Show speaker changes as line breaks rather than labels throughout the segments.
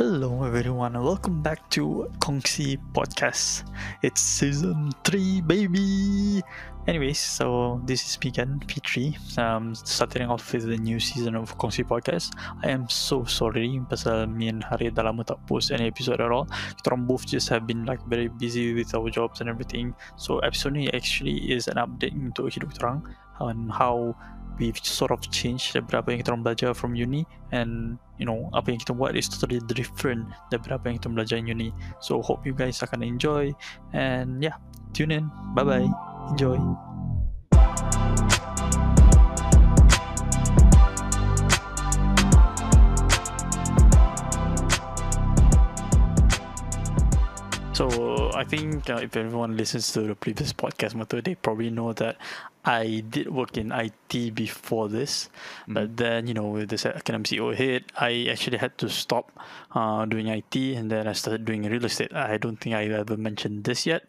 Hello everyone and welcome back to Kongsi Podcast. It's season 3 baby. Anyways, so this is me again, P3. Um, starting off with the new season of Kongsi Podcast. I am so sorry pasal me and Hari dah lama tak post any episode at all. Kita both just have been like very busy with our jobs and everything. So episode actually is an update untuk hidup kita on how we've sort of changed daripada apa yang kita orang belajar from uni. And you know apa yang kita buat is totally different daripada apa yang kita belajar in uni. So hope you guys akan enjoy. And yeah tune in. Bye bye enjoy. So I think uh, if everyone listens to the previous podcast, Mato, they probably know that I did work in IT before this,
Mm.
but then you know with this academic CEO hit, I actually had to stop uh, doing IT, and then I started doing real estate. I don't think I ever mentioned this yet,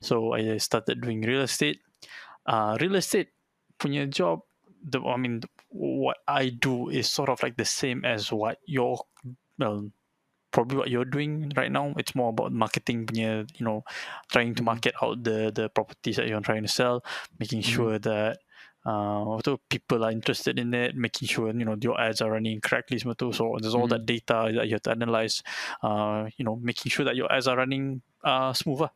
so I started doing real estate. Uh, real estate punya job, the I mean what I do is sort of like the same as what your well probably what you're doing right now. It's more about marketing punya, you know, trying to
Mhm.
market out the the properties that you're trying to sell, making
Mhm.
sure that uh so people are interested in it, making sure you know your ads are running correctly. So there's all that data that you have to analyze, uh, you know, making sure that your ads are running uh smooth. lah.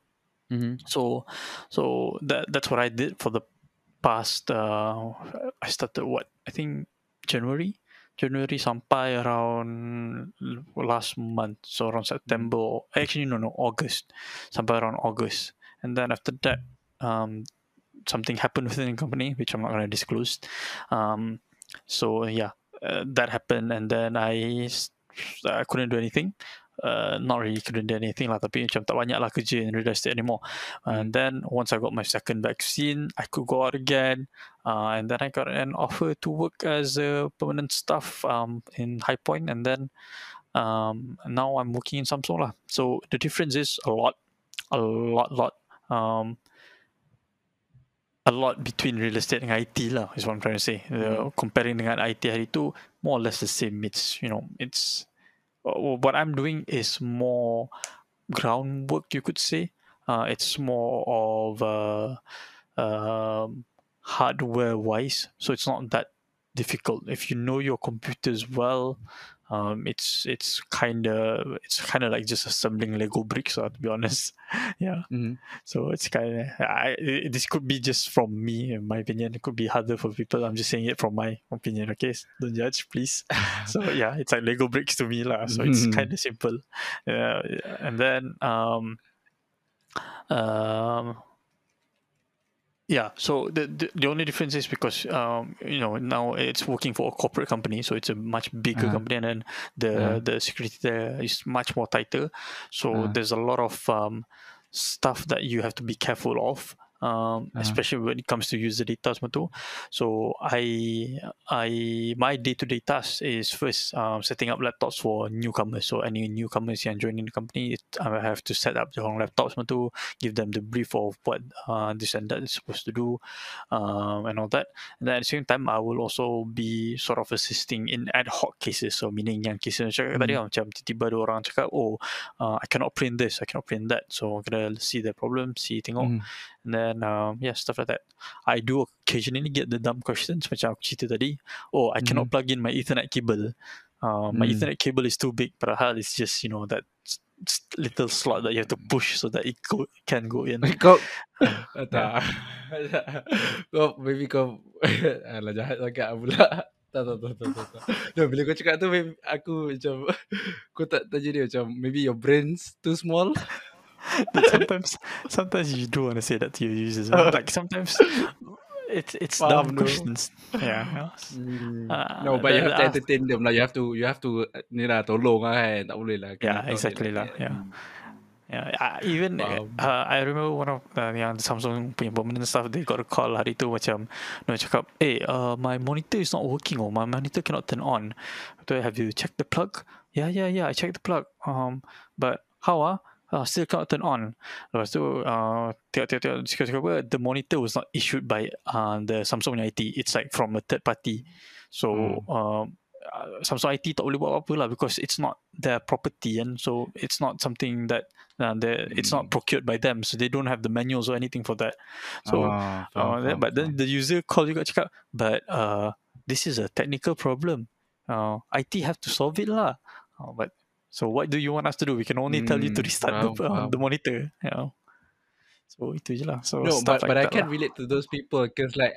Mm-hmm.
So so that that's what I did for the past uh I started what I think January January sampai around last month so around September or actually no no August sampai around August. And then after that um something happened within the company which I'm not going to disclose. Um so yeah uh, that happened and then I I couldn't do anything uh, not really couldn't do anything lah. Tapi macam tak banyak lah kerja in real estate anymore. And then once I got my second vaccine I could go out again. Uh, and then I got an offer to work as a permanent staff um, in High Point. And then um, now I'm working in Samsung lah. So the difference is a lot a lot lot um, a lot between real estate and IT lah is what I'm trying to say. Uh, comparing dengan IT hari tu more or less the same. It's you know it's what I'm doing is more groundwork you could say. Uh, it's more of uh, um, hardware wise so it's not that difficult. If you know your computers well um, it's it's kind of it's kind of like just assembling lego bricks uh, to be honest. Yeah.
Mm-hmm.
so it's kind of I, it- this could be just from me in my opinion. It could be harder for people. I'm just saying it from my opinion okay? Don't judge please. So yeah it's like lego bricks to me lah. So it's
Mhm.
kind of simple. Yeah and then um um yeah so the, the the only difference is because um you know now it's working for a corporate company so it's a much bigger
Uh-huh.
company and then the
Yeah.
the security there is much more tighter so
Uh-huh.
there's a lot of um stuff that you have to be careful of um,
Uh-huh.
especially when it comes to user data semua tu. So I I my day to day task is first um, setting up laptops for newcomers. So any newcomers yang joining the company, it, I have to set up their own laptops semua tu, give them the brief of what uh, this and that is supposed to do, um, and all that. And then at the same time, I will also be sort of assisting in ad hoc cases. So meaning yang cases yang cakap tadi lah, macam tiba-tiba ada orang cakap, oh, uh, I cannot print this, I cannot print that. So kena see the problem, see tengok,
Mm.
And then um, yeah, stuff like that. I do occasionally get the dumb questions macam aku cerita tadi. Oh, I cannot plug in my Ethernet cable. Uh, my
Mm.
Ethernet cable is too big, padahal it's just you know that little slot that you have to push so that it go, can go in.
Kau tak. kau maybe kau alah jahat sangat pula. Tak tak tak tak tak. tak. No, bila kau cakap tu maybe aku macam kau tak tanya dia macam maybe your brain's too small.
Sometimes, sometimes you do want to say that to your users.
Oh.
Like sometimes, it's it's
Faham
dumb
tu.
questions. Yeah. yeah. Ah,
no, but you have to entertain them lah. You have to you have to uh, ni lah tolong lah kan. Tak boleh lah.
Yeah, exactly lah, yeah. Yeah, uh, even uh,
Faham.
uh, I remember one of uh, yang Samsung punya permanent staff they got a call hari tu macam no cakap eh uh, my monitor is not working or my monitor cannot turn on. So have you checked the plug? Yeah yeah yeah I checked the plug. Um but how ah? Uh, still cannot turn on. Lepas tu uh, tengok-tengok cakap apa the monitor was not issued by uh, the Samsung punya IT. It's like from a third party. So
Hmm.
uh, Samsung IT tak boleh buat apa-apa lah because it's not their property and so it's not something that uh, it's not
Hmm.
procured by them so they don't have the manuals or anything for that so
Ah,
uh,
faham,
then,
faham,
but then the user call juga cakap but uh, this is a technical problem uh, IT have to solve it lah uh, but so what do you want us to do we can only tell you to
Hmm,
restart
faham,
the, uh,
faham.
the monitor you know so itu je lah so
No, but
like
but I can
lah.
relate to those people because like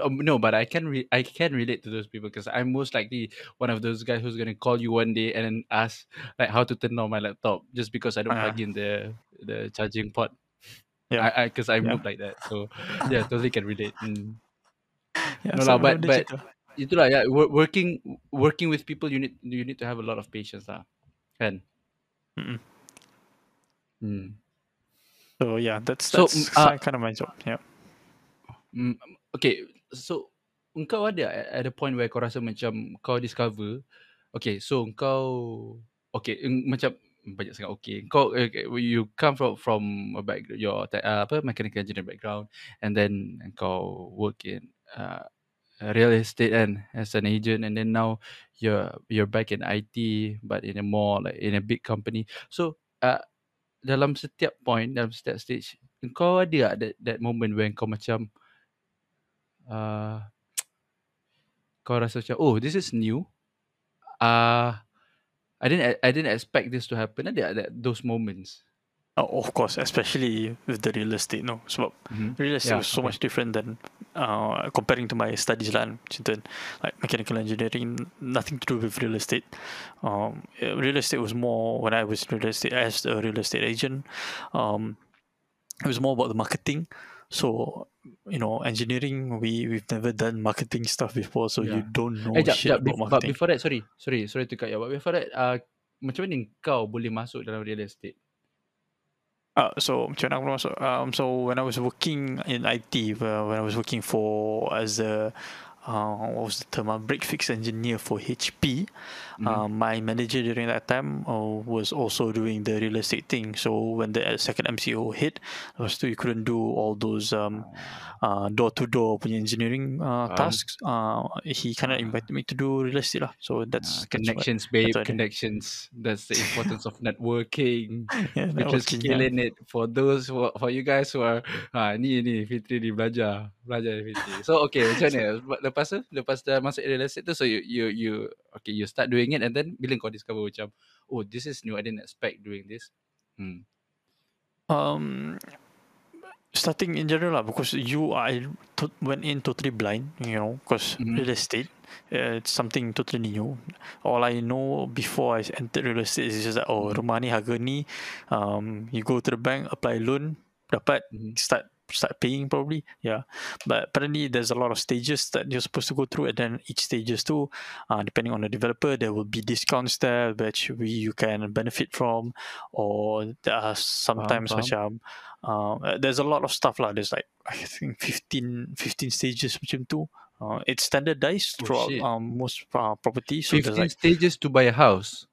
um, no, but I can re- I can relate to those people because I'm most likely one of those guys who's gonna call you one day and ask like how to turn on my laptop just because I don't
Ah.
plug in the the charging port.
Yeah.
I because I'm
Yeah.
noob like that. So yeah, totally can relate. Mm.
yeah,
No
so
lah, but but
tu.
Itulah yeah, wo- working working with people you need you need to have a lot of patience lah. Kan? Hmm.
so yeah that's
So,
that's
uh,
kind of my job yeah
Mm, okay, so engkau ada at, the point where kau rasa macam kau discover, okay, so engkau, okay, eng, macam banyak sangat okay. Kau okay, you come from from a back your uh, apa mechanical engineer background and then kau work in uh, real estate and as an agent and then now you're you're back in IT but in a more like in a big company. So uh, dalam setiap point dalam setiap stage kau ada tak that, that moment when kau macam uh, kau rasa macam oh this is new. Uh, I didn't I didn't expect this to happen. Ada that those moments
Oh, of course, especially with the real estate, no. Sebab
mm-hmm.
real estate
Yeah,
was so
okay.
much different than uh, comparing to my studies lah. Tu. Like mechanical engineering, nothing to do with real estate. Um, real estate was more when I was real estate as a real estate agent. Um, it was more about the marketing. So you know, engineering we we've never done marketing stuff before, so you don't know
eh jap,
shit
jap,
about
bef- but before that sorry sorry sorry to cut you but before that uh, macam mana kau boleh masuk dalam real estate
Uh, so macam mana aku masuk? Um, so when I was working in IT, uh, when I was working for as a uh, what was the term? A break fix engineer for HP.
Mhm.
Um, my manager during that time uh, was also doing the real estate thing. So when the uh, second MCO hit, tu you couldn't do all those um, uh, door-to-door punya engineering uh,
Faham.
tasks. Uh, he kind of
Ah.
invited me to do real estate lah. So
Uh,
that's, that's what,
connections babe
that's what I did.
connections that's the importance of networking
yeah,
We're just
networking, yeah.
killing it for those who for you guys who are ha ni ni Fitri ni belajar belajar Fitri. So okay macam mana lepas tu lepas dah masuk real estate tu so you you you okay you start doing it and then bila kau discover macam oh this is new I didn't expect doing this. Hmm.
Um, starting in general lah, because you I to- went in totally blind, you know, because
Mhm.
real estate, uh, it's something totally new. All I know before I entered real estate is just that oh
Mhm.
rumah ni harga ni, um, you go to the bank apply loan, dapat
Mhm.
start start paying probably yeah but apparently there's a lot of stages that you're supposed to go through and then each stages too uh, depending on the developer there will be discounts there which we you can benefit from or there are sometimes
faham.
macam uh, there's a lot of stuff lah there's like I think 15 15 stages macam tu uh, it's standardized
Oh,
throughout um, most uh, properties so there's
15
like
stages to buy a house.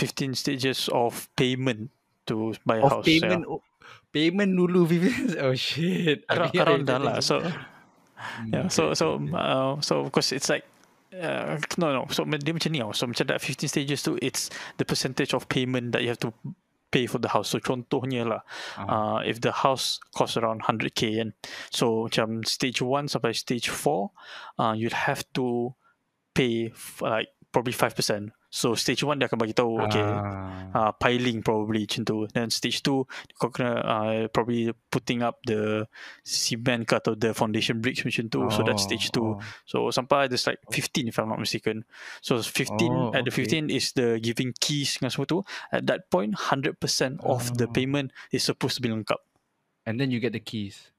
15 stages of payment to buy a
Of
house yeah.
payment oh, payment dulu 15 oh shit.
around, around that lah. So
Hmm,
yeah, so so uh, so because it's like uh, no no so dia macam ni tau. So macam that 15 stages tu it's the percentage of payment that you have to pay for the house. So contohnya lah,
Ah.
uh, if the house costs around 100k kan, so macam stage 1 sampai stage 4, uh, you'll have to pay f- like probably 5%. So stage 1 dia akan bagi tahu okay
Ah.
uh, piling probably macam tu. Then stage 2 kau kena uh, probably putting up the cement ke atau the foundation bricks macam tu. So that's stage 2.
Oh, oh.
So sampai there's like 15 if I'm not mistaken. So 15
Oh,
at the
okay.
15 is the giving keys dengan semua tu. At that point 100% of the
Oh.
payment is supposed to be lengkap.
And then you get the keys.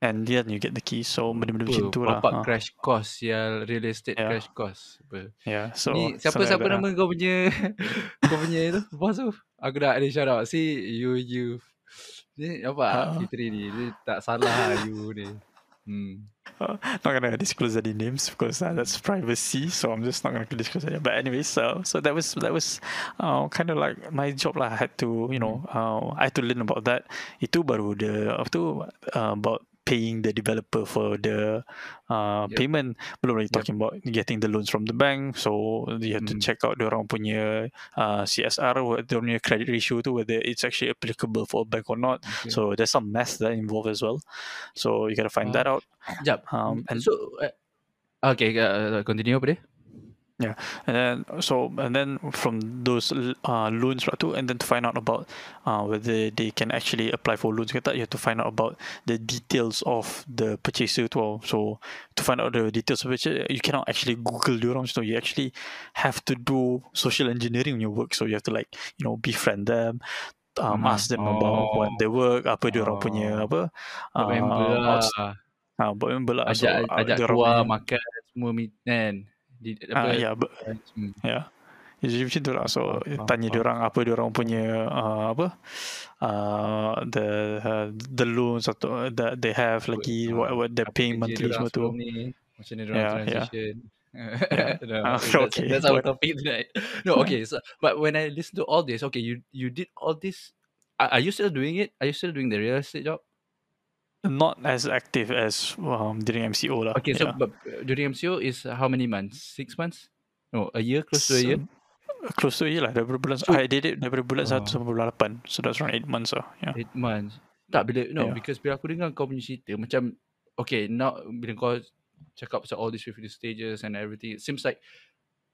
And then you get the keys. So benda-benda macam
Apa,
tu lah.
Bapak
Ha.
crash course ya real estate
Yeah.
crash course. Apa.
Yeah. So
ni siapa
something
siapa
like that
nama
lah.
kau punya kau punya tu bos tu? Aku dah ada shout out. See you you ni nampak
Ah.
Fitri ni dia tak salah lah you ni. Hmm.
not gonna disclose any names because uh, that's privacy. So I'm just not gonna disclose any. But anyway, so so that was that was uh, kind of like my job lah. I had to you know uh, I had to learn about that. Itu baru the apa tu uh, about paying the developer for the uh,
Yep.
payment. Belum lagi
Yep.
talking about getting the loans from the bank. So you have to
Mm.
check out orang punya uh, CSR, dia punya credit ratio tu, whether it's actually applicable for a bank or not.
Okay.
So there's some math that involved as well. So you gotta find
Oh.
that out.
Jap.
Um, and
so uh, okay, uh, continue apa dia?
And then so and then from those uh, loans right too, and then to find out about uh, whether they can actually apply for loans ke tak, you have to find out about the details of the purchaser tu. So to find out the details of purchase, you cannot actually Google diorang. So you actually have to do social engineering in your work. So you have to like you know befriend them. Um,
Ah,
ask them about what
oh.
their work, apa diorang punya apa,
Buat member
uh,
lah.
ah, buat member lah. So,
Ajak,
uh,
ajak
diorang
keluar makan semua meet kan. Di,
Ah,
apa,
ya, but
hmm.
Ya. Jadi macam tu lah. So
Faham, faham,
tanya
faham.
dia orang apa dia orang punya uh, apa uh, the uh, the loans atau that they have lagi what what
Apa
paying
kerja
monthly
diorang
semua tu.
ni, Macam mana diorang
Yeah, yeah.
transition. no,
Ah,
that's,
okay.
that's our topic tonight. No, okay. So, but when I listen to all this, okay, you you did all this. Are, are you still doing it? Are you still doing the real estate job?
Not as active as um, during MCO lah.
Okay, so but uh, during MCO is how many months? Six months? No, a year, close to a year.
Close to a year lah. Daripada bulan
So-
I did it daripada bulan
Oh.
satu sampai bulan lapan. So that's around eight months lah. Yeah.
Eight months. Tak bila no
Yeah.
because bila aku dengar kau punya cerita macam okay now bila kau cakap pasal all these fifty stages and everything it seems like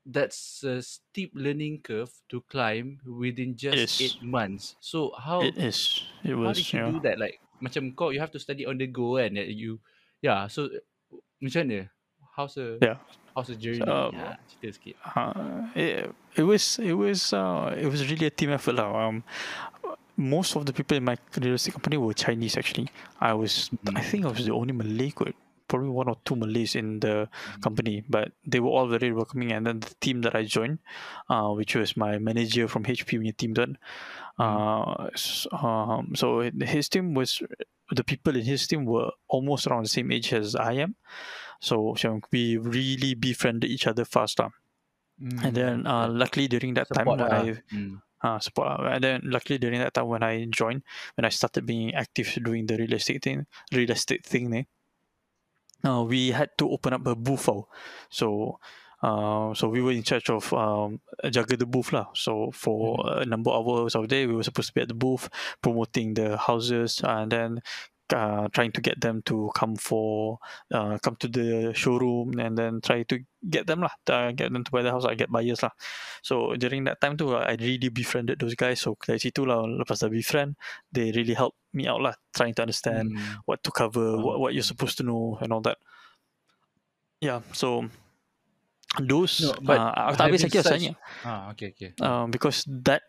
that's a steep learning curve to climb within just eight months. So how
It is. It
how
was.
did you
yeah.
do that? Like macam kau you have to study on the go and you yeah so macam mana? How's the
Yeah.
how's the journey?
Um,
yeah, cerita sikit.
uh, it, it was it was uh, it was really a team effort lah. Um, most of the people in my real estate company were Chinese actually. I was I
Mhm.
think I was the only Malay kot. Probably one or two Malays in the company, but they were all very welcoming. And then the team that I joined, uh, which was my manager from HP punya team then, uh, um, so his team was the people in his team were almost around the same age as I am. So, so we really befriended each other fast. lah. And then, uh, luckily during that time when. I
Mm.
uh, support, and then luckily during that time when I joined, when I started being active doing the real estate thing, real estate thing, ni, uh, we had to open up a booth. tau. So, uh, so we were in charge of um, jaga the booth lah. So for a number of hours of day, we were supposed to be at the booth promoting the houses and then uh, trying to get them to come for uh, come to the showroom and then try to get them lah, uh, get them to buy the house, I get buyers lah. So during that time too, I really befriended those guys. So dari situ lah, lepas dah befriend, they really helped me out lah, trying to understand
Mm.
what to cover, what, what you're supposed to know and all that. Yeah, so those
No, but
uh, aku tak habis lagi
such-
rasanya
Ah, okay, okay.
um, because that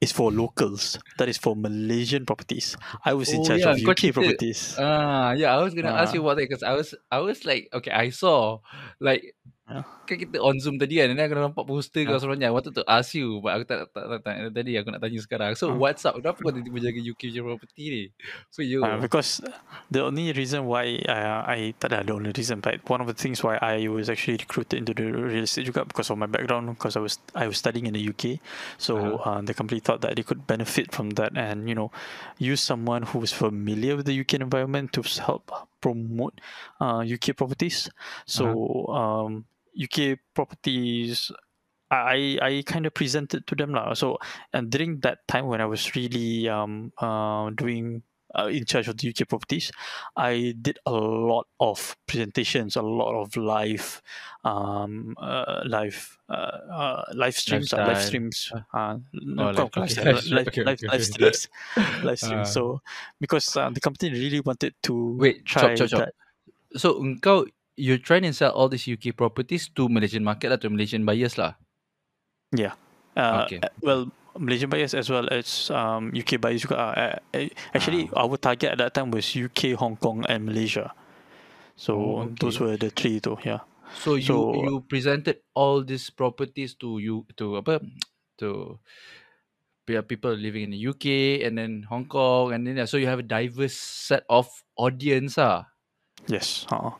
is for locals. That is for Malaysian properties. I was in
Oh,
charge
yeah,
of UK
cerita-
properties.
Ah, yeah, I was gonna ask
Ah.
you about that because I was, I was like, okay, I saw, like. Kan kita on Zoom tadi kan, then aku nampak poster kau
Yeah.
sebenarnya. I wanted to ask you, but aku tak tak tak, tak tadi. Aku nak tanya sekarang. So
Ah.
what's up? Kenapa kau tiba-tiba jaga UK punya property ni? For you?
Uh, because the only reason why uh, I tak ada the only reason, but one of the things why I was actually recruited into the real estate juga because of my background, because I was I was studying in the UK, so uh, the company thought that they could benefit from that and you know use someone who was familiar with the UK environment to help promote uh, UK properties. So um, UK properties. I I kind of presented to them lah. So and during that time when I was really um uh doing uh, in charge of the UK properties, I did a lot of presentations, a lot of live, um, uh, live, uh, uh, live streams, uh, live streams. Uh,
Oh,
no,
live-
bukan
okay,
lifestyle,
live-
live,
okay,
live,
okay,
live streams, live streams.
Ah.
So because uh, the company really wanted to
Wait,
try
chop, chop, chop.
that.
So engkau, you're trying to sell all these UK properties to Malaysian market lah, to Malaysian buyers lah.
Uh,
Okay.
uh, Well, Malaysian buyers as well as um, UK buyers juga. Uh, uh, uh, actually,
Ah.
our target at that time was UK, Hong Kong, and Malaysia. So
Oh,
those were the three tu. Yeah.
So you
So-
you presented all these properties to you to apa to pe- people living in the UK and then Hong Kong and then yeah, so you have a diverse set of audience ah.
Yes. Uh,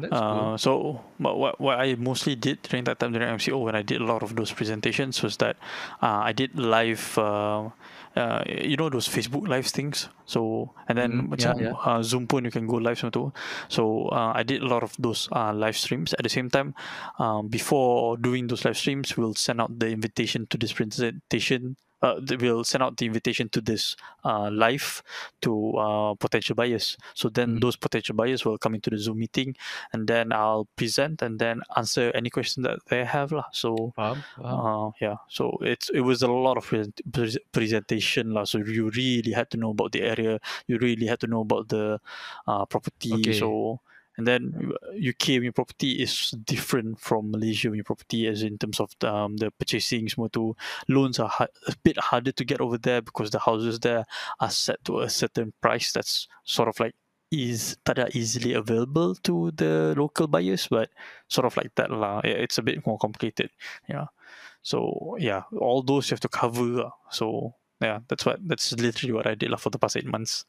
that's
uh,
cool.
so but what what I mostly did during that time during MCO when I did a lot of those presentations was that uh, I did live uh, uh, you know those Facebook live things. So and then
Mm, yeah, yeah.
Uh, Zoom pun you can go live semua tu. So uh, I did a lot of those uh, live streams. At the same time, um, before doing those live streams, we'll send out the invitation to this presentation. Uh, we'll send out the invitation to this uh, live to uh, potential buyers. So then
Mhm.
those potential buyers will come into the Zoom meeting, and then I'll present and then answer any question that they have lah. So
Faham? Faham?
uh, yeah, so it's it was a lot of present, pres- presentation lah. So you really had to know about the area. You really had to know about the uh, property.
Okay.
So and then uh, UK punya property is different from Malaysia punya property as in terms of the, um, the purchasing semua tu. Loans are a bit harder to get over there because the houses there are set to a certain price that's sort of like is that easily available to the local buyers, but sort of like that lah. It's a bit more complicated. Yeah. So yeah, all those you have to cover. So yeah, that's what that's literally what I did lah for the past eight months.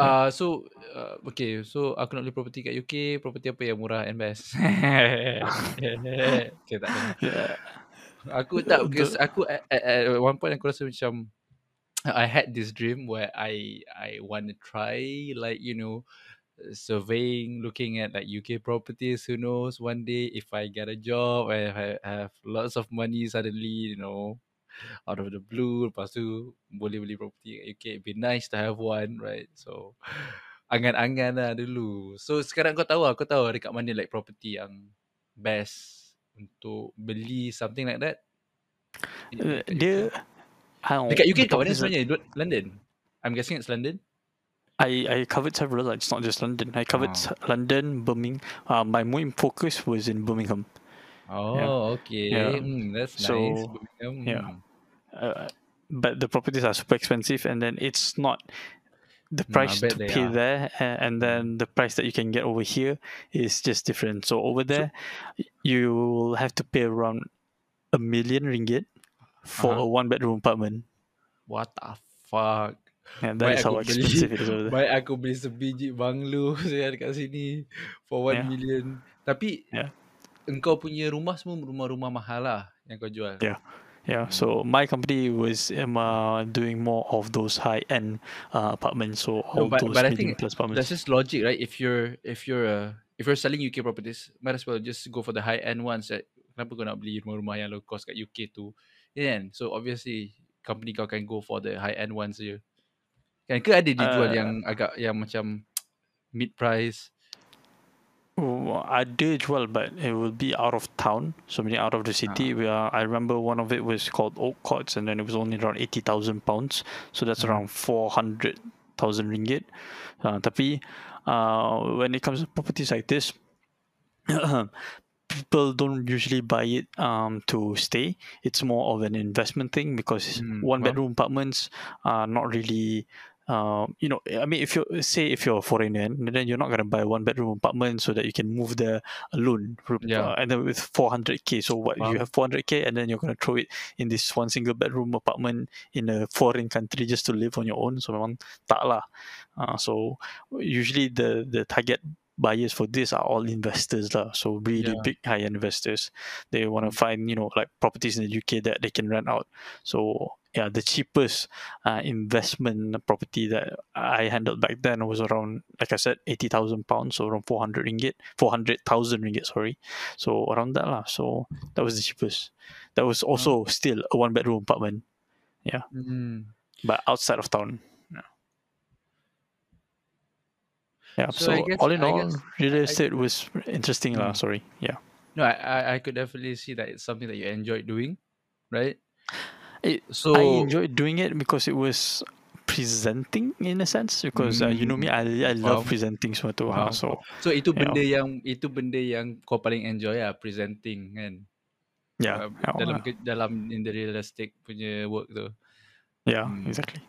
Uh, so uh, okay, so aku nak beli property kat UK, property apa yang murah and best? okay, tak.
Yeah.
Aku tak because aku at, at, at one point aku rasa macam I had this dream where I I want to try like you know surveying, looking at like UK properties. Who knows? One day if I get a job, I ha- have lots of money suddenly, you know, out of the blue. Lepas tu boleh beli property kat UK. It'd be nice to have one, right? So angan-angan lah dulu. So sekarang kau tahu lah, kau tahu dekat mana like property yang best untuk beli something like that.
Uh. Dia how
Dekat UK kat mana sebenarnya? London. I'm guessing it's London.
I I covered several. like, It's not just London. I covered
Oh.
London, Birmingham. Uh, my main focus was in Birmingham.
Oh, okay.
Yeah.
Hmm, that's
So,
nice. Birmingham.
yeah. Uh, but the properties are super expensive, and then it's not the
No,
price
bet
to pay
are.
there, and then the price that you can get over here is just different. So over there, y- you will have to pay around a million ringgit for
Uh-huh.
a one bedroom apartment.
What the fuck?
And
Baik
that is how
beli-
expensive it is over there.
Baik aku beli sebiji banglo saya dekat sini for 1
Yeah.
million. Tapi
Yeah.
engkau punya rumah semua rumah-rumah mahal lah yang kau jual.
Yeah. Yeah, so my company was um, uh, doing more of those high end uh, apartments, so all
No, but,
those
but I think
plus apartments.
that's just logic, right? If you're if you're uh, if you're selling UK properties, might as well just go for the high end ones. That, kenapa kau nak beli rumah-rumah yang low cost kat UK tu? Yeah, kan? so obviously company kau akan go for the high end ones je. Kan ke ada dijual
Uh,
yang agak yang macam mid price?
Oh, ada well, but it will be out of town, so meaning out of the city. We are, I remember one of it was called Oak Courts, and then it was only around eighty thousand pounds, so that's
Mhm.
around four hundred thousand ringgit. Uh, tapi uh, when it comes to properties like this, people don't usually buy it um, to stay. It's more of an investment thing because
Hmm,
one bedroom apartments are not really. Um, you know, I mean, if you say if you're a foreigner, then you're not gonna buy one bedroom apartment so that you can move there alone.
Yeah.
Uh, and then with 400k, so what
Faham.
you have 400k, and then you're gonna throw it in this one single bedroom apartment in a foreign country just to live on your own. So memang tak lah. Uh, so usually the the target buyers for this are all investors lah. So really
Yeah.
big high investors. They want to find you know like properties in the UK that they can rent out. So yeah, the cheapest uh, investment property that I handled back then was around, like I said, eighty thousand pounds, so around four hundred ringgit, four hundred thousand ringgit, sorry. So around that lah. So that was the cheapest. That was also still a one bedroom apartment,
Hmm.
but outside of town. Yeah. Yeah.
So
So,
guess-
all in
I
all,
guess-
real estate was interesting lah.
Mm.
Sorry. Yeah.
No, I, I I could definitely see that it's something that you enjoyed doing, right?
It,
So
I enjoyed doing it because it was presenting in a sense because uh, you know me I, I love
Faham.
presenting semua tu
Faham.
ha. so
so itu benda yang itu benda yang kau paling enjoy lah presenting kan.
yeah
Uh,
yeah,
dalam
uh,
ke, dalam in the real estate punya work tu.
yeah
Hmm.
exactly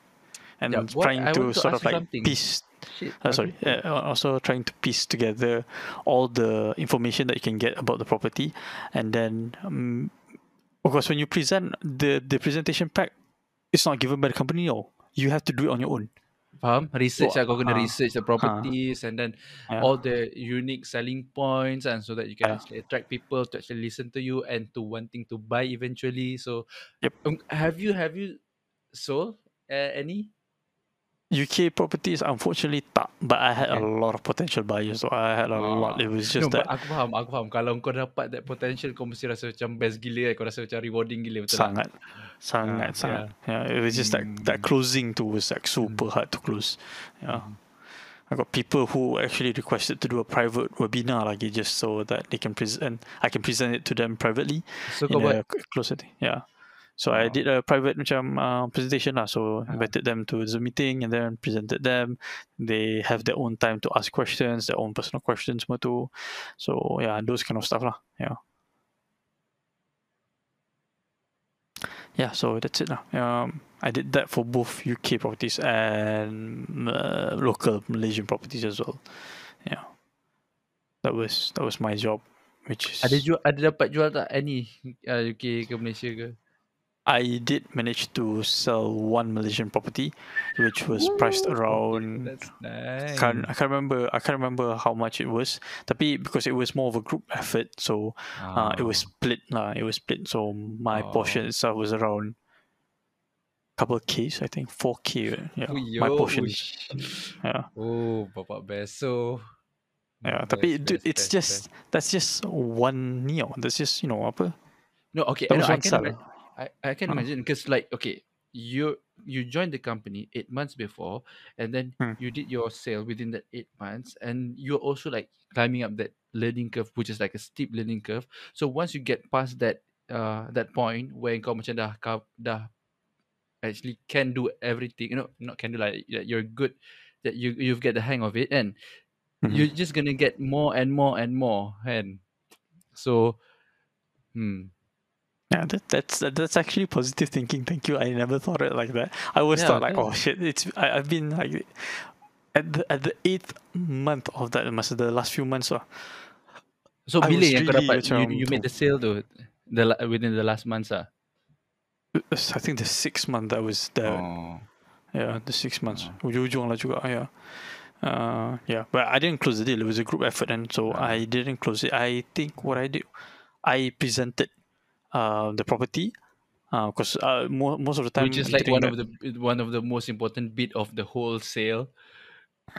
and
Yeah, what-
trying to
to
sort of like
something.
piece
Shit.
uh, sorry uh, also trying to piece together all the information that you can get about the property and then um, of course when you present the the presentation pack it's not given by the company no you have to do it on your own
Faham? Research
So,
lah kau kena
ah,
research the properties and then
yeah.
all the unique selling points and so that you can
Yeah.
actually attract people to actually listen to you and to wanting to buy eventually. So
Yep.
um, have you have you sold uh, any?
UK properties unfortunately tak but I had a lot of potential buyers so I had a lot
Ah.
it was
No,
just
but
that
aku faham, aku faham. Kalau kau dapat that potential, kau mesti rasa macam best gila kan. Kau rasa macam rewarding gila, betul tak?
sangat sangat
Ah,
sangat yeah it was just that that
Hmm.
closing to was like super hard to close yeah I got people who actually requested to do a private webinar lagi just so that they can present I can present it to them privately
So kau
in
buat,
a c- close setting. Yeah. So I
Oh.
did a private macam uh, presentation lah. So
Ah.
invited them to Zoom meeting and then presented them. They have their own time to ask questions, their own personal questions semua tu. So yeah, those kind of stuff lah. Yeah. Yeah, so that's it lah. Um, I did that for both UK properties and uh, local Malaysian properties as well. Yeah, that was that was my job, which is
ada jual, ada dapat jual tak any uh, UK ke Malaysia ke?
I did manage to sell one Malaysian property, which was priced around.
That's nice.
Can't, I can't remember. I can't remember how much it was. Tapi because it was more of a group effort, so uh, it was
Ah.
split lah. It was split. So my portion
Oh.
itself was around couple of k's. I think four k. Yeah,
Oh,
my portion.
ush.
Yeah,
Oh, bapak best. So,
yeah.
best,
Tapi dude, it's
best,
just
best.
that's just one neo. That's just you know apa?
No, okay.
That
no, I
one
can
sell.
ima- I, I can
Ah.
imagine because like okay, you you joined the company eight months before, and then
Hmm.
you did your sale within that eight months, and you're also like climbing up that learning curve, which is like a steep learning curve. So once you get past that uh that point where kau macam dah dah actually can do everything, you know, not can do like that you're good, that you you've get the hang of it, and
Mhm.
you're just gonna get more and more and more, and so, hmm.
Yeah, that, that's that, that's actually positive thinking. Thank you. I never thought it like that. I always
Yeah,
thought like,
kan?
oh shit, it's I, I've been like at the at the eighth month of that, masa the last few months lah.
So
I
bila
was
yang kau
really
dapat you, you made the sale tu the within the last months ah.
I think the sixth month that was there.
Oh.
Yeah, the six months. Ujung-ujung lah juga. Yeah. Uh, yeah, but I didn't close the deal. It was a group effort, and so. I didn't close it. I think what I did, I presented uh, the property because uh, mo- most of the time
Which is like one
that-
of the one of the most important bit of the whole sale.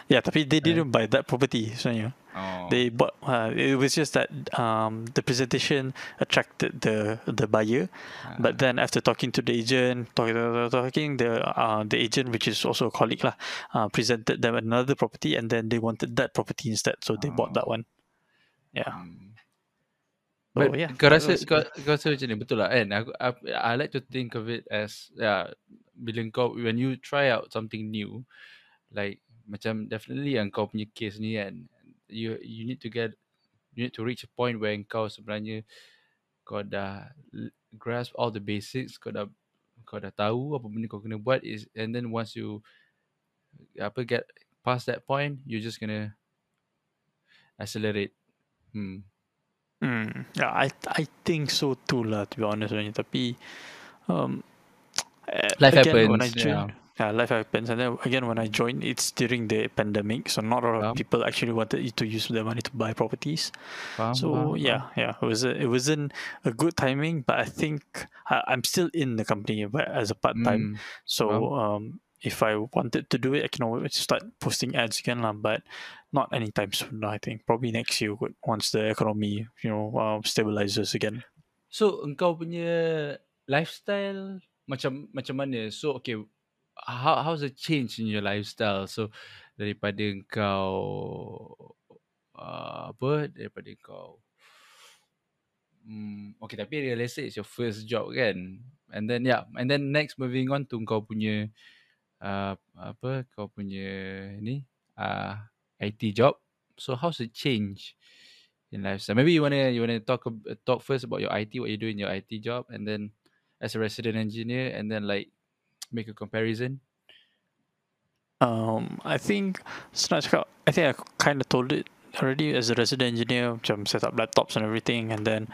yeah, tapi they didn't buy that property. sebenarnya.
Oh.
They bought. Uh, it was just that um, the presentation attracted the the buyer, but then after talking to the agent, talking talking the uh, the agent, which is also a colleague lah, uh, presented them another property, and then they wanted that property instead, so they bought that one. Yeah.
Hmm. But
yeah,
kau rasa kau, kau rasa macam ni betul lah kan? Aku, I, I like to think of it as yeah, bila kau when you try out something new, like macam definitely yang kau punya case ni kan, you you need to get you need to reach a point where kau sebenarnya kau dah grasp all the basics, kau dah kau dah tahu apa benda kau kena buat is and then once you apa get past that point, you're just gonna accelerate. Hmm.
Mm, yeah, I I think so too lah. To be honest, sebenarnya. Tapi um, eh,
Life
again, when I
happens,
joined, yeah. life happens, and then again when I joined, it's during the pandemic, so not a lot of people actually wanted to use their money to buy properties.
Faham,
So
faham,
yeah, yeah, it was a, it wasn't a good timing, but I think I, I'm still in the company but as a part time.
Hmm.
So um, if I wanted to do it, I can always start posting ads again lah. But not anytime soon. I think probably next year would- once the economy you know um, stabilizes again.
So engkau punya lifestyle macam macam mana? So okay, how how's the change in your lifestyle? So daripada engkau uh, apa? Daripada engkau Hmm, okay tapi real estate is your first job kan? And then yeah, and then next moving on to kau punya uh, apa? Kau punya ni uh, IT job. So how's the change in lifestyle? Maybe you wanna you wanna talk talk first about your IT, what you do in your IT job, and then as a resident engineer, and then like make a comparison.
Um, I think I think I kind of told it already as a resident engineer, macam set up laptops and everything, and then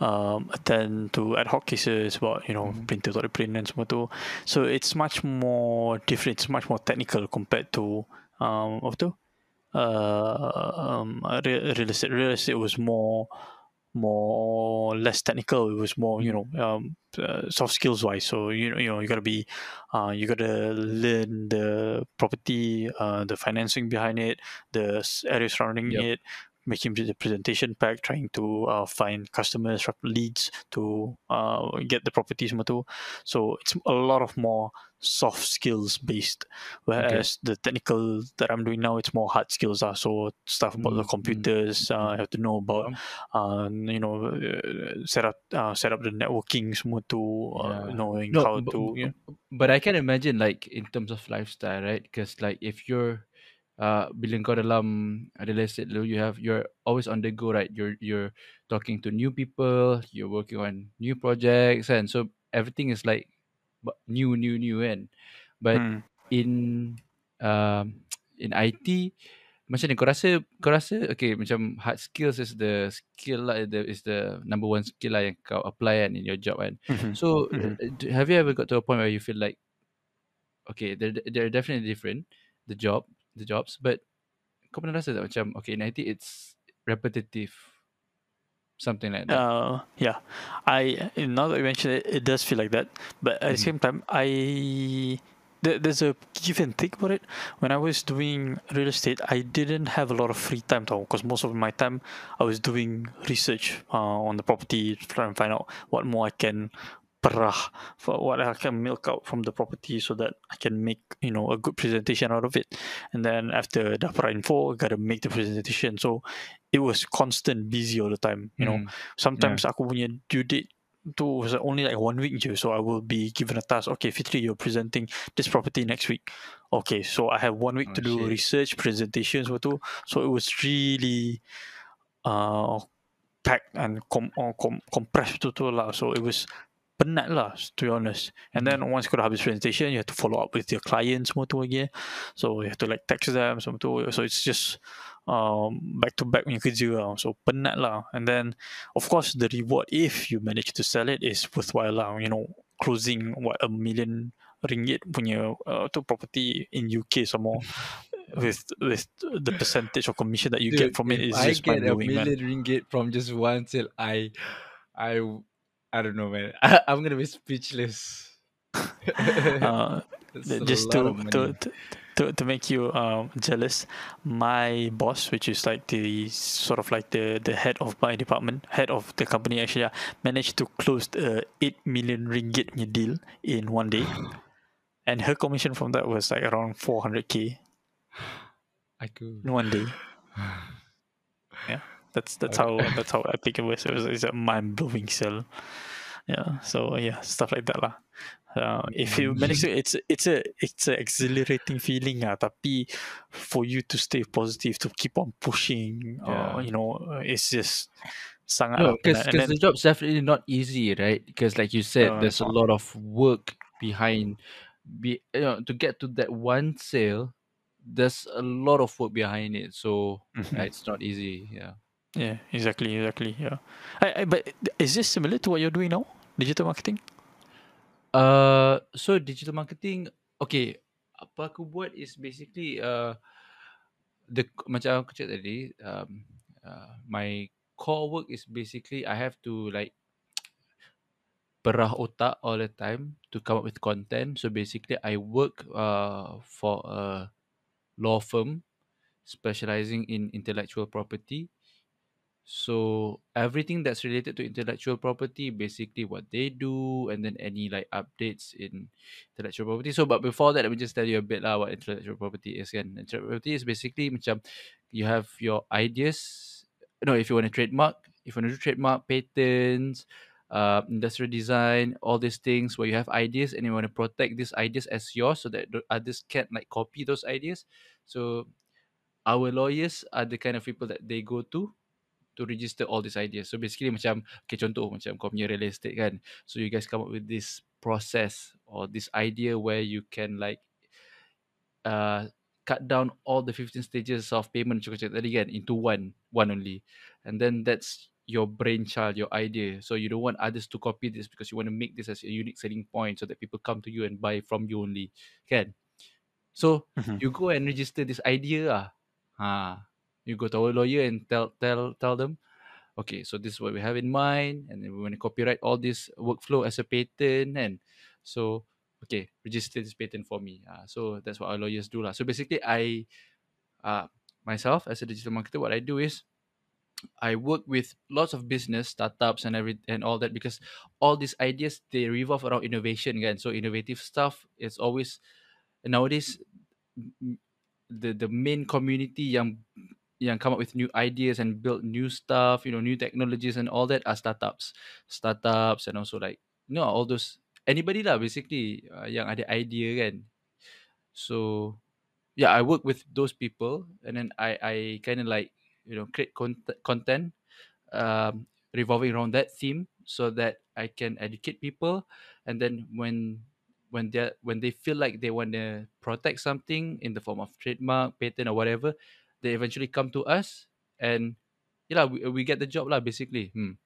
um, attend to ad hoc cases about you know
Mhm.
printer tak print dan semua tu. So it's much more different. It's much more technical compared to um, apa tu? Uh, um, real, estate. Real estate was more more less technical. It was more, you know, um, uh, soft skills wise. So you know, you know, you gotta be, uh, you gotta learn the property, uh, the financing behind it, the area surrounding
Yep.
it, making the presentation pack, trying to uh, find customers, leads to uh, get the properties semua tu. So it's a lot of more soft skills based, whereas the technical that I'm doing now it's more hard skills. Uh, so stuff about the
Mm, mm,
computers, uh, I have to know about uh, you know uh, set up uh, set up the networking semua tu uh,
Yeah.
knowing
No,
how
but,
to you know,
but I can imagine like in terms of lifestyle, right? Because like if you're uh bila kau dalam dulu, you have you're always on the go, right? You're you're talking to new people, you're working on new projects, and so everything is like new, new, new, and but
hmm.
in um in IT macam ni kau rasa kau rasa okay macam hard skills is the skill lah the is the number one skill lah yang kau apply kan in your job kan
Mhm.
so
Mhm.
uh, have you ever got to a point where you feel like okay they're they're definitely different the job the jobs but kau pernah rasa tak macam okay in IT it's repetitive something like that
Uh, yeah, I now that you mention it, it does feel like that. But at the
Mhm.
same time, I there's a give and take about it. When I was doing real estate, I didn't have a lot of free time, though, because most of my time I was doing research uh, on the property, trying to find out what more I can perah for what I can milk out from the property so that I can make you know a good presentation out of it. And then after the perah info, gotta make the presentation. So it was constant busy all the time. You know,
Mm.
sometimes aku punya due date tu was only like one week. So I will be given a task. Okay, Fitri, you're presenting this property next week. Okay, so I have one week
Oh,
to do
shit.
research, presentations, what tu. So it was really uh packed and com, com, compressed betul lah. So it was penat lah to be honest. And then once kau dah habis presentation, you have to follow up with your clients semua tu lagi. So you have to like text them semua tu. So it's just um, back to back punya kerja lah. So penat lah. And then of course the reward if you manage to sell it is worthwhile lah. You know, closing what a million ringgit punya uh, tu property in UK some more with with the percentage of commission that you get
Dude,
from it is
I
just
get
mind
a
blowing man.
million ringgit from just one sale, I, I, I don't know, man. I, I'm gonna be speechless.
Uh,
a
just to, to to to to make you um jealous my boss which is like the sort of like the the head of my department head of the company actually uh, managed to close the 8 million ringgit deal in one day and her commission from that was like around 400k
Aku.
in one day that's that's how that's how epic it was it was it's a mind-blowing sell yeah so yeah stuff like that lah uh, if you manage to it's it's a it's an exhilarating feeling ah tapi for you to stay positive to keep on pushing uh, you know uh, it's just sangat
No, because
penat. and then
the job's definitely not easy, right? Because like you said,
No,
there's a lot of work behind. Be you know to get to that one sale, there's a lot of work behind it. So
Mhm.
uh, it's not easy. Yeah.
Yeah exactly exactly yeah I, I, but is this similar to what you're doing now digital marketing
Uh, so digital marketing, okay. Apa aku buat is basically uh the macam aku cakap tadi, um, uh, my core work is basically I have to like perah otak all the time to come up with content. So basically, I work uh for a law firm specializing in intellectual property. So everything that's related to intellectual property, basically what they do, and then any like updates in intellectual property. So, but before that, let me just tell you a bit lah what intellectual property is. Kan? Intellectual property is basically macam you have your ideas. No, if you want to trademark, if you want to do trademark, patents, uh, industrial design, all these things where you have ideas and you want to protect these ideas as yours so that the others can't like copy those ideas. So our lawyers are the kind of people that they go to to register all these ideas. So basically macam okay contoh macam kau punya real estate kan. So you guys come up with this process or this idea where you can like uh cut down all the 15 stages of payment macam cakap tadi kan into one one only. And then that's your brainchild, your idea. So you don't want others to copy this because you want to make this as a unique selling point so that people come to you and buy from you only. Kan? So
Mhm.
you go and register this idea ah. Ha. You go to our lawyer and tell tell tell them okay, so this is what we have in mind, and we want to copyright all this workflow as a patent, and so okay, register this patent for me. Uh, so that's what our lawyers do lah. So basically, I uh, myself as a digital marketer, what I do is I work with lots of business startups and every and all that because all these ideas they revolve around innovation again. So innovative stuff is always nowadays the the main community yang yang come up with new ideas and build new stuff, you know, new technologies and all that are startups. Startups and also like you know all those anybody lah basically uh, yang ada idea kan. So yeah, I work with those people and then I I kind of like you know create con- content um, revolving around that theme so that I can educate people and then when when they when they feel like they want to protect something in the form of trademark patent or whatever they eventually come to us and yeah we, we get the job lah basically hmm.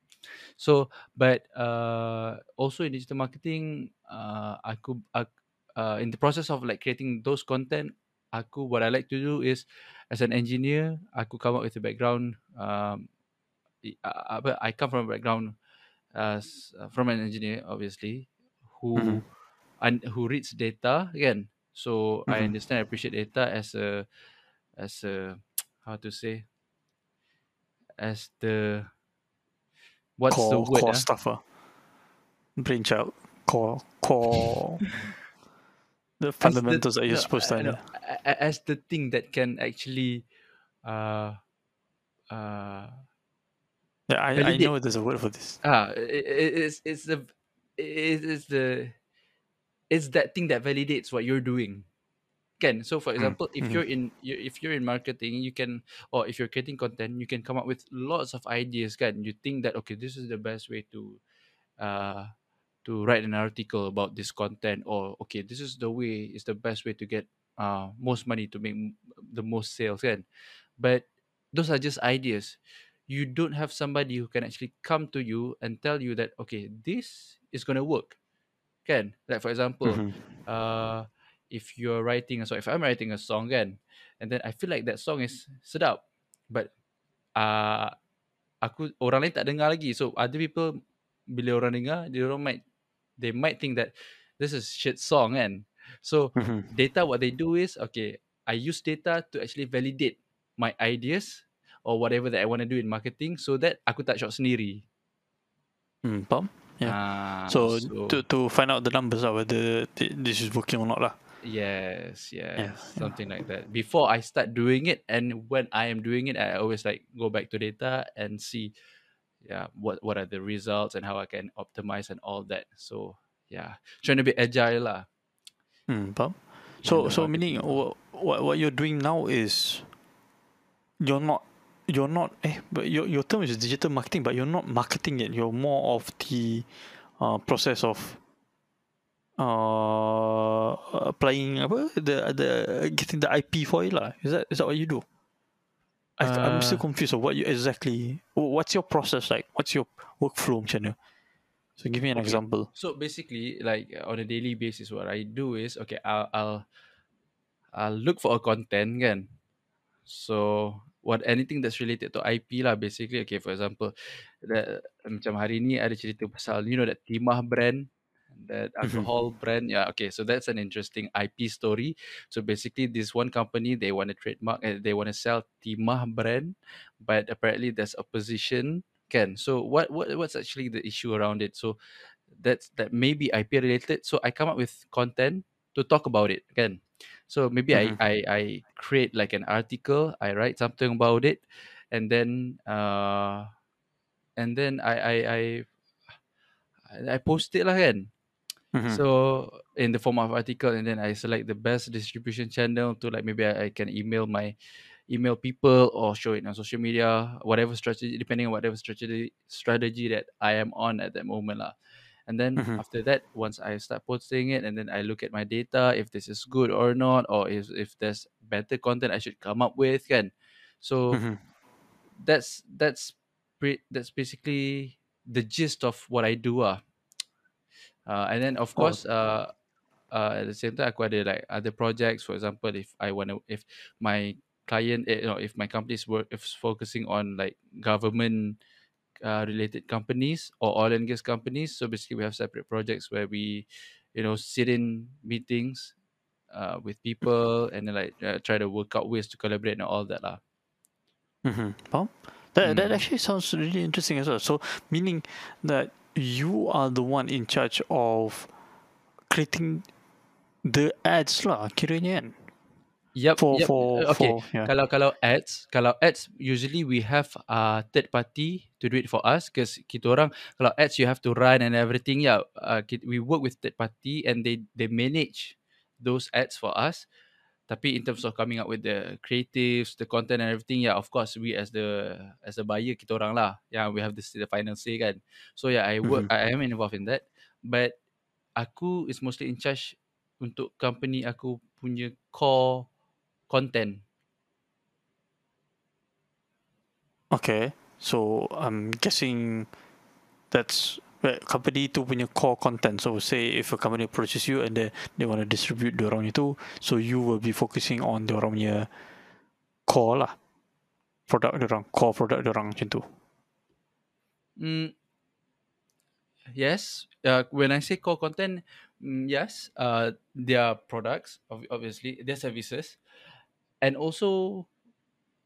so but uh, also in digital marketing uh, aku, aku uh, in the process of like creating those content aku what I like to do is as an engineer aku come up with a background um, uh, I come from a background as uh, from an engineer obviously who mm-hmm. and who reads data again so mm-hmm. I understand I appreciate data as a as a how to say as the what's
core,
the word
core
uh?
stuff uh? brainchild core core the fundamentals the, that you're no, supposed to know.
as the thing that can actually uh uh
yeah I, I know there's a word for this.
Ah it, it's it's the it is the it's that thing that validates what you're doing can so for hmm, example mm. if you're in if you're in marketing you can or if you're creating content you can come up with lots of ideas can you think that okay this is the best way to uh to write an article about this content or okay this is the way is the best way to get uh most money to make the most sales kan but those are just ideas you don't have somebody who can actually come to you and tell you that okay this is going to work can like for example mm-hmm. uh if you're writing a song if i'm writing a song kan and then i feel like that song is sedap but uh aku orang lain tak dengar lagi. So other people bila orang dengar dia orang might they might think that this is shit song and so data what they do is okay i use data to actually validate my ideas or whatever that i want to do in marketing so that aku tak shot sendiri.
Hmm faham? Yeah. Uh, so, so to to find out the numbers of whether this is working or not lah
yes yes yeah. something like that before i start doing it and when i am doing it i always like go back to data and see yeah what what are the results and how I can optimize and all that. So yeah, trying to be agile lah.
Hmm, So so meaning what, what what you're doing now is you're not you're not eh but your your term is digital marketing but you're not marketing it you're more of the uh, process of uh applying apa the the getting the IP for it lah is that is that what you do I, uh, I'm still confused of what you exactly. What's your process like? What's your workflow, channel? So give me an okay. example.
So basically, like on a daily basis, what I do is okay. I'll I'll, I'll look for a content, kan? So what anything that's related to IP lah, basically. Okay, for example, that macam hari ni ada cerita pasal you know that Timah brand that mm-hmm. alcohol brand yeah okay so that's an interesting ip story so basically this one company they want to trademark and they want to sell timah brand but apparently there's opposition can so what, what what's actually the issue around it so that's that may be ip related so i come up with content to talk about it again so maybe mm-hmm. I, I i create like an article i write something about it and then uh and then i i i I post it lah kan. Mm-hmm. So in the form of article, and then I select the best distribution channel to like maybe I, I can email my email people or show it on social media, whatever strategy, depending on whatever strategy strategy that I am on at that moment lah. And then mm-hmm. after that, once I start posting it, and then I look at my data if this is good or not, or if if there's better content I should come up with, can. So mm-hmm. that's that's pre- that's basically the gist of what I do ah. Uh, and then of oh. course, uh, uh, at the same time, aku ada like other projects. For example, if I want to, if my client, eh, you know, if my company is work, if focusing on like government uh, related companies or oil and gas companies. So basically, we have separate projects where we, you know, sit in meetings uh, with people and then like uh, try to work out ways to collaborate and all that lah.
Mm-hmm. Well, that, that
Mm.
actually sounds really interesting as well. So, meaning that you are the one in charge of creating the ads lah, kiranya kan?
Yep.
For,
yep.
for,
uh, okay.
for, yeah.
Kalau kalau ads, kalau ads usually we have uh third party to do it for us because kita orang kalau ads you have to run and everything. Yeah, uh, we work with third party and they they manage those ads for us. Tapi in terms of coming up with the creatives, the content and everything, yeah, of course we as the as a buyer kita orang lah. Yeah, we have the, the final say kan. So yeah, I work,
Mhm.
I am involved in that. But aku is mostly in charge untuk company aku punya core content.
Okay. So, I'm guessing that's where company tu punya core content. So, say if a company approaches you and they, they want to distribute diorang itu, so you will be focusing on diorang punya core lah. Product diorang, core product diorang macam tu.
Mm, yes. Uh, when I say core content, mm, yes, uh, their products, ob- obviously, their services, and also,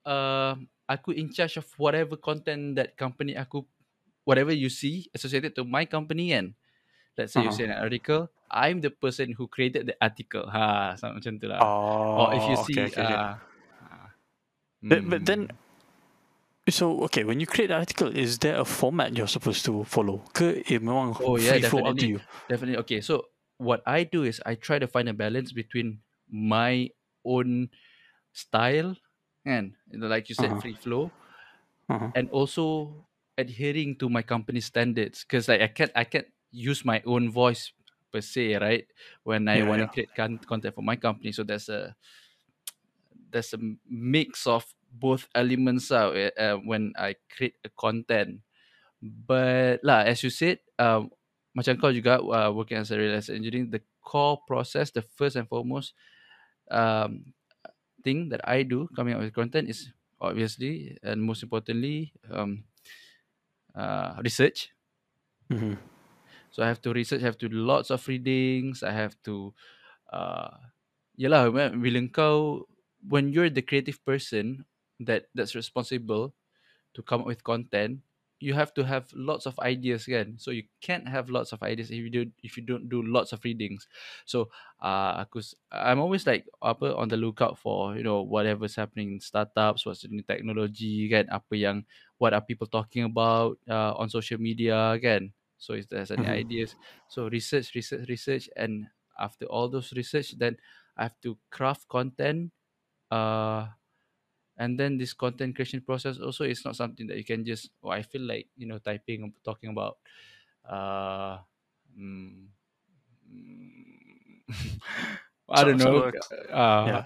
uh, aku in charge of whatever content that company aku, whatever you see associated to my company and let's say you
Uh-huh.
see an article, I'm the person who created the article. Ha, macam tu lah.
Oh,
or if you see,
okay, okay, okay.
uh, uh,
But, but then,
mm,
so okay, when you create an article, is there a format you're supposed to follow? Ke memang
Oh yeah,
free flow up to
definitely.
you?
Definitely. Okay, so what I do is I try to find a balance between my own style and like you said,
Uh-huh.
free flow,
Uh-huh.
and also adhering to my company standards. Because like I can't I can't use my own voice per se, right? When I
Yeah,
want to
yeah.
create con- content for my company, so there's a there's a mix of both elements out uh, when I create a content. But lah, as you said, um, macam kau juga uh, working as a real estate engineering, the core process, the first and foremost um, thing that I do coming up with content is obviously and most importantly um, uh, research.
Mm-hmm.
So I have to research, I have to do lots of readings, I have to uh, yelah when- bila kau when you're the creative person that that's responsible to come up with content you have to have lots of ideas kan? So you can't have lots of ideas if you do if you don't do lots of readings. So uh aku s- I'm always like apa on the lookout for you know whatever's happening in startups what's the new technology kan? Apa yang what are people talking about uh, on social media kan? So if there's any
Mhm.
ideas. So research research research and after all those research then I have to craft content uh and then this content creation process also is not something that you can just oh i feel like you know typing and talking about uh mm, mm, i don't know uh
yeah,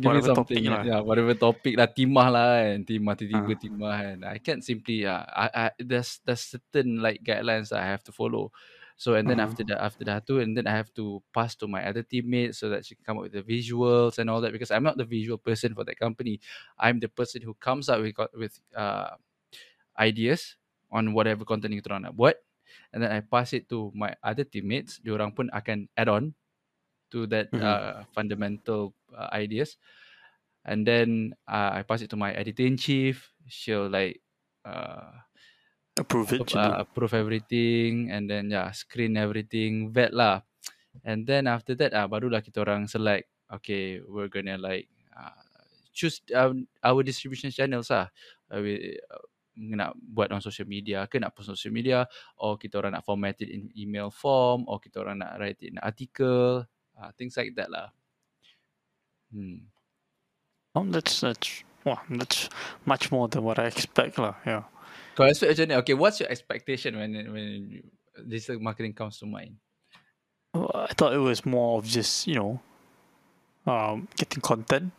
give me
whatever topic
something
lah.
yeah whatever topic lah timah lah kan timah tiba-tiba
Uh,
timah kan. I can't simply uh, I, I there's there's certain like guidelines that i have to follow so and then
uh-huh.
after that after that too and then i have to pass to my other teammates so that she can come up with the visuals and all that because i'm not the visual person for that company i'm the person who comes up with with uh ideas on whatever content kita orang nak buat and then i pass it to my other teammates diorang pun akan add on to that
Mhm.
uh, fundamental uh, ideas and then uh, i pass it to my editor in chief she'll like uh
Approve it tu.
uh, approve everything and then yeah screen everything vet lah and then after that ah barulah kita orang select okay we're gonna like uh, choose um, our distribution channels lah uh, we, uh, nak buat on social media ke nak post on social media or kita orang nak format it in email form or kita orang nak write it in article uh, things like that lah hmm.
Oh, that's that's wow, that's much more than what I expect lah. Yeah.
Kau expect okay what's your expectation when when digital marketing comes to mind
Well, I thought it was more of just you know, um, getting content.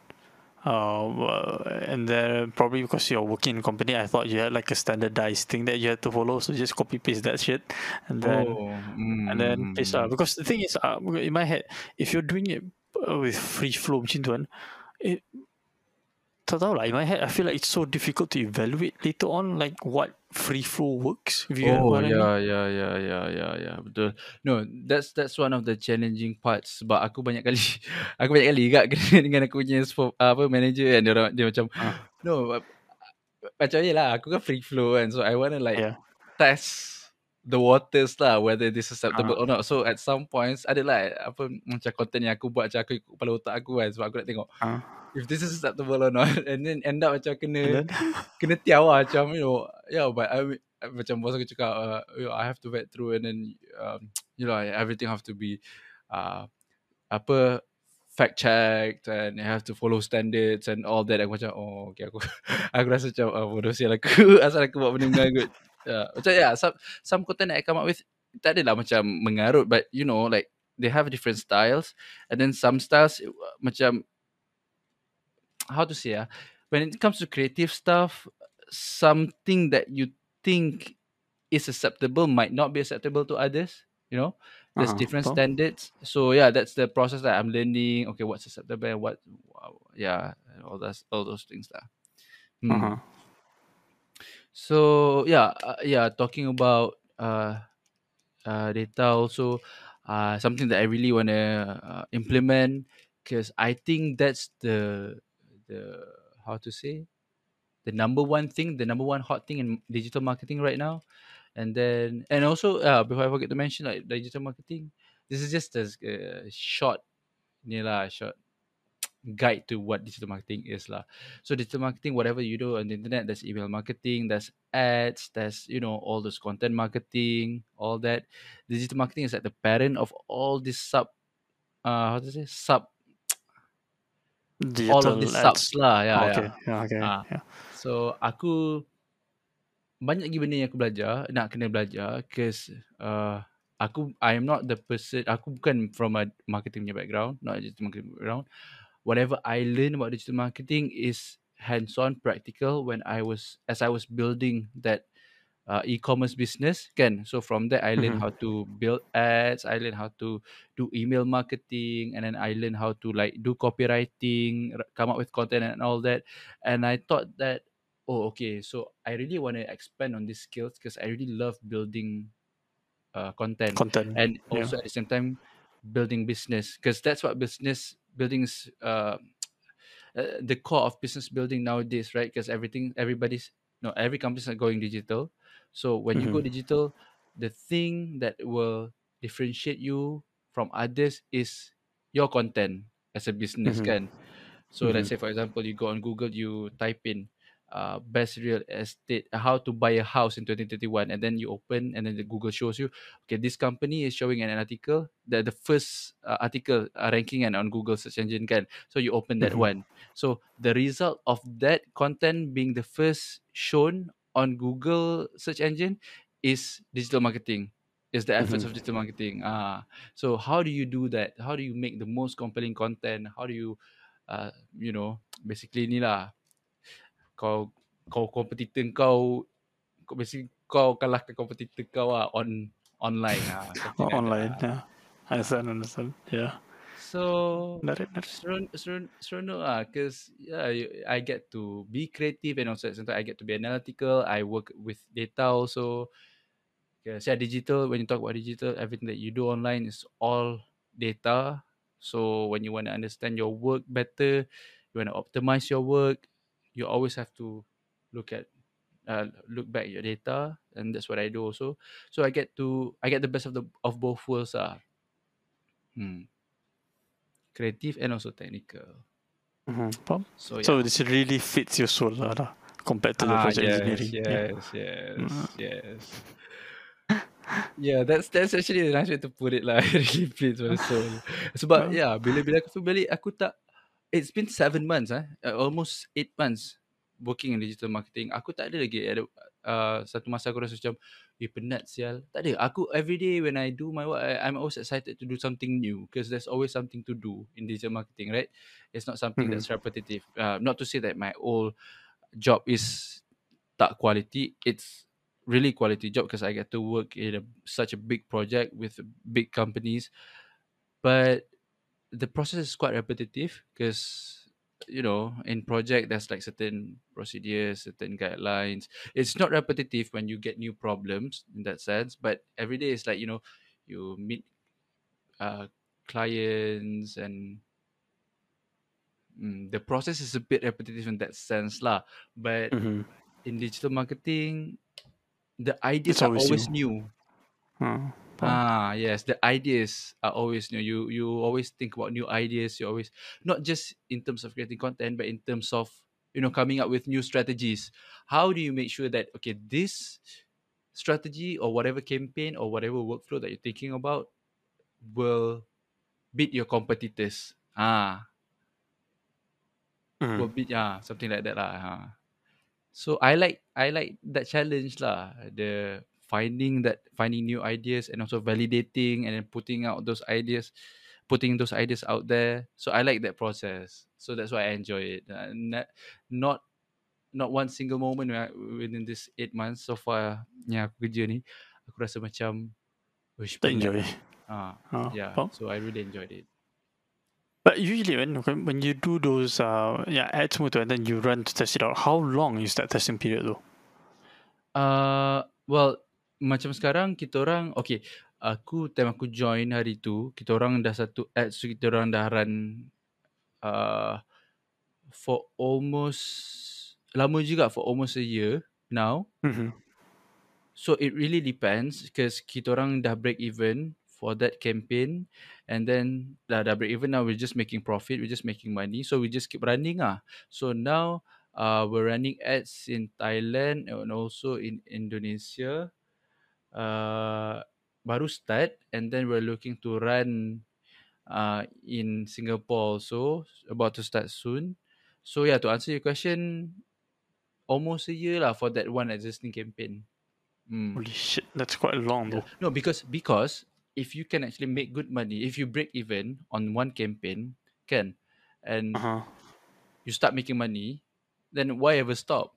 Um, uh, and then probably because you're working in a company, I thought you had like a standardized thing that you had to follow. So just copy paste that shit, and then
oh
and then paste
mm.
Because the thing is, uh, in my head, if you're doing it uh, with free flow tu kan, it tak tahu lah in my head I feel like it's so difficult to evaluate later on like what free flow works if you
Oh yeah yeah yeah yeah yeah yeah betul. No, that's that's one of the challenging parts sebab aku banyak kali aku banyak kali juga kena dengan aku punya spo- apa manager kan dia orang dia macam
Ah.
no uh, macam je lah aku kan free flow kan so I want to like
Yeah.
test the waters lah whether this is acceptable
Ah.
or not. So at some points ada lah apa macam content yang aku buat macam aku ikut kepala otak aku kan sebab aku nak tengok
Ah.
If this is acceptable or not and then end up macam kena kena tiaw lah macam you know yeah but I macam bos aku cakap uh, you know, I have to vet through and then um, you know everything have to be uh, apa fact checked and have to follow standards and all that. Aku macam oh okay aku aku rasa macam oh, bodoh sial aku. Asal aku buat benda mengarut. Yeah. macam yeah some, some content that I come up with tak adalah macam mengarut but you know like they have different styles and then some styles uh, macam how to say ah when it comes to creative stuff something that you think is acceptable might not be acceptable to others you know? There's
Ah,
different standards. So yeah that's the process that i'm learning. Okay what's acceptable and what wow, yeah all that all those things lah. Hmm.
Uh-huh.
so yeah uh, yeah talking about uh, uh data also uh something that i really want to uh, implement because i think that's the the how to say the number one thing the number one hot thing in digital marketing right now. And then and also uh before i forget to mention like digital marketing this is just a, a short ni lah short guide to what digital marketing is lah. So digital marketing whatever you do on the internet there's email marketing there's ads there's you know all this content marketing all that. Digital marketing is like the parent of all these sub uh how to say sub all of
Digital
these
ads.
subs lah yeah,
Oh,
yeah.
okay. Yeah, okay.
Ah.
Yeah.
So aku banyak lagi benda yang aku belajar, nak kena belajar cause uh, aku I am not the person aku bukan from a marketing punya background, not digital marketing background. Whatever I learn about digital marketing is hands-on practical when I was as I was building that uh, e-commerce business kan. So from that I learned
Mhm.
how to build ads, I learned how to do email marketing and then I learned how to like do copywriting, come up with content and all that. And I thought that oh okay, so I really want to expand on these skills because I really love building uh, content
Content.
and
Yeah.
also at the same time building business because that's what business building is uh, uh, the core of business building nowadays right because everything everybody's no every company's are going digital so when you go
Mhm.
digital the thing that will differentiate you from others is your content as a business
Mhm.
kan so let's
Mhm.
say for example you go on google you type in uh, best real estate how to buy a house in 2031 and then you open and then the google shows you okay this company is showing an article that the first uh, article uh, ranking and on google search engine can so you open that
Mhm.
one so the result of that content being the first shown on google search engine is digital marketing is the efforts
Mhm.
of digital marketing ah so how do you do that how do you make the most compelling content how do you uh, you know basically ni lah kau kau kompetitor kau kau basically kau kalahkan kompetitor kau lah on online ah
Oh,
like
online.
lah.
Yeah. Understand. Understand. Yeah.
So seron seron seronok ah because yeah you- I get to be creative and also at the same time I get to be analytical. I work with data also. So digital when you talk about digital, everything that you do online is all data. So when you want to understand your work better, you want to optimize your work, you always have to look at uh, look back at your data and that's what I do also. So I get to I get the best of the of both worlds ah. Hmm. Creative and also technical.
Mhm. Faham?
So yeah.
So this really fits your soul lah, lah compared to the
Ah,
project
yes,
engineering. Yeah.
yes, yes,
Mm.
yes. Yeah, that's that's actually a nice way to put it lah. It really fits my soul. Sebab
Yeah.
yeah, bila-bila aku feel balik, aku tak. It's been seven months eh, uh, almost eight months working in digital marketing. Aku tak ada lagi ada uh, satu masa aku rasa macam, eh penat sial. Tak ada. Aku every day when I do my work, I, I'm always excited to do something new because there's always something to do in digital marketing, right? It's not something
Mhm.
that's repetitive. Uh, not to say that my old job is tak quality. It's really quality job because I get to work in a, such a big project with big companies. But the process is quite repetitive because you know, in project there's like certain procedures, certain guidelines. It's not repetitive when you get new problems in that sense, but every day is like, you know, you meet uh clients and mm, the process is a bit repetitive in that sense lah. But
Mm-hmm.
in digital marketing, the ideas are
always new.
new.
Uh, faham.
Ah, yes, the ideas are always new. You you always think about new ideas. You always not just in terms of creating content, but in terms of you know coming up with new strategies. How do you make sure that okay, this strategy or whatever campaign or whatever workflow that you're thinking about will beat your competitors? Ah, will
Mm.
beat yeah, something like that lah. Ah. So I like I like that challenge lah. The finding that finding new ideas and also validating and then putting out those ideas, putting those ideas out there. So I like that process. So that's why I enjoy it. Uh, not not not one single moment within this eight months so far yang aku kerja ni, aku rasa macam wish
Tak enjoy.
Ah,
Uh,
yeah.
faham.
So I really enjoyed it.
But usually when when you do those uh yeah ads tu and then you run to test it out, how long is that testing period though?
Uh, well, macam sekarang kita orang, okay, aku time aku join hari tu, kita orang dah satu ads tu kita orang dah run uh, for almost, lama juga for almost a year now.
Mm-hmm.
So it really depends because kita orang dah break even for that campaign and then dah, dah break even now we're just making profit, we're just making money. So we just keep running ah. So now uh, we're running ads in Thailand and also in Indonesia. Uh, baru start and then we're looking to run uh, in Singapore also about to start soon. So yeah, to answer your question, almost a year lah for that one existing campaign. Mm.
Holy shit, that's quite long though.
No, because because if you can actually make good money, if you break even on one campaign, can, and
Uh huh.
you start making money, then why ever stop?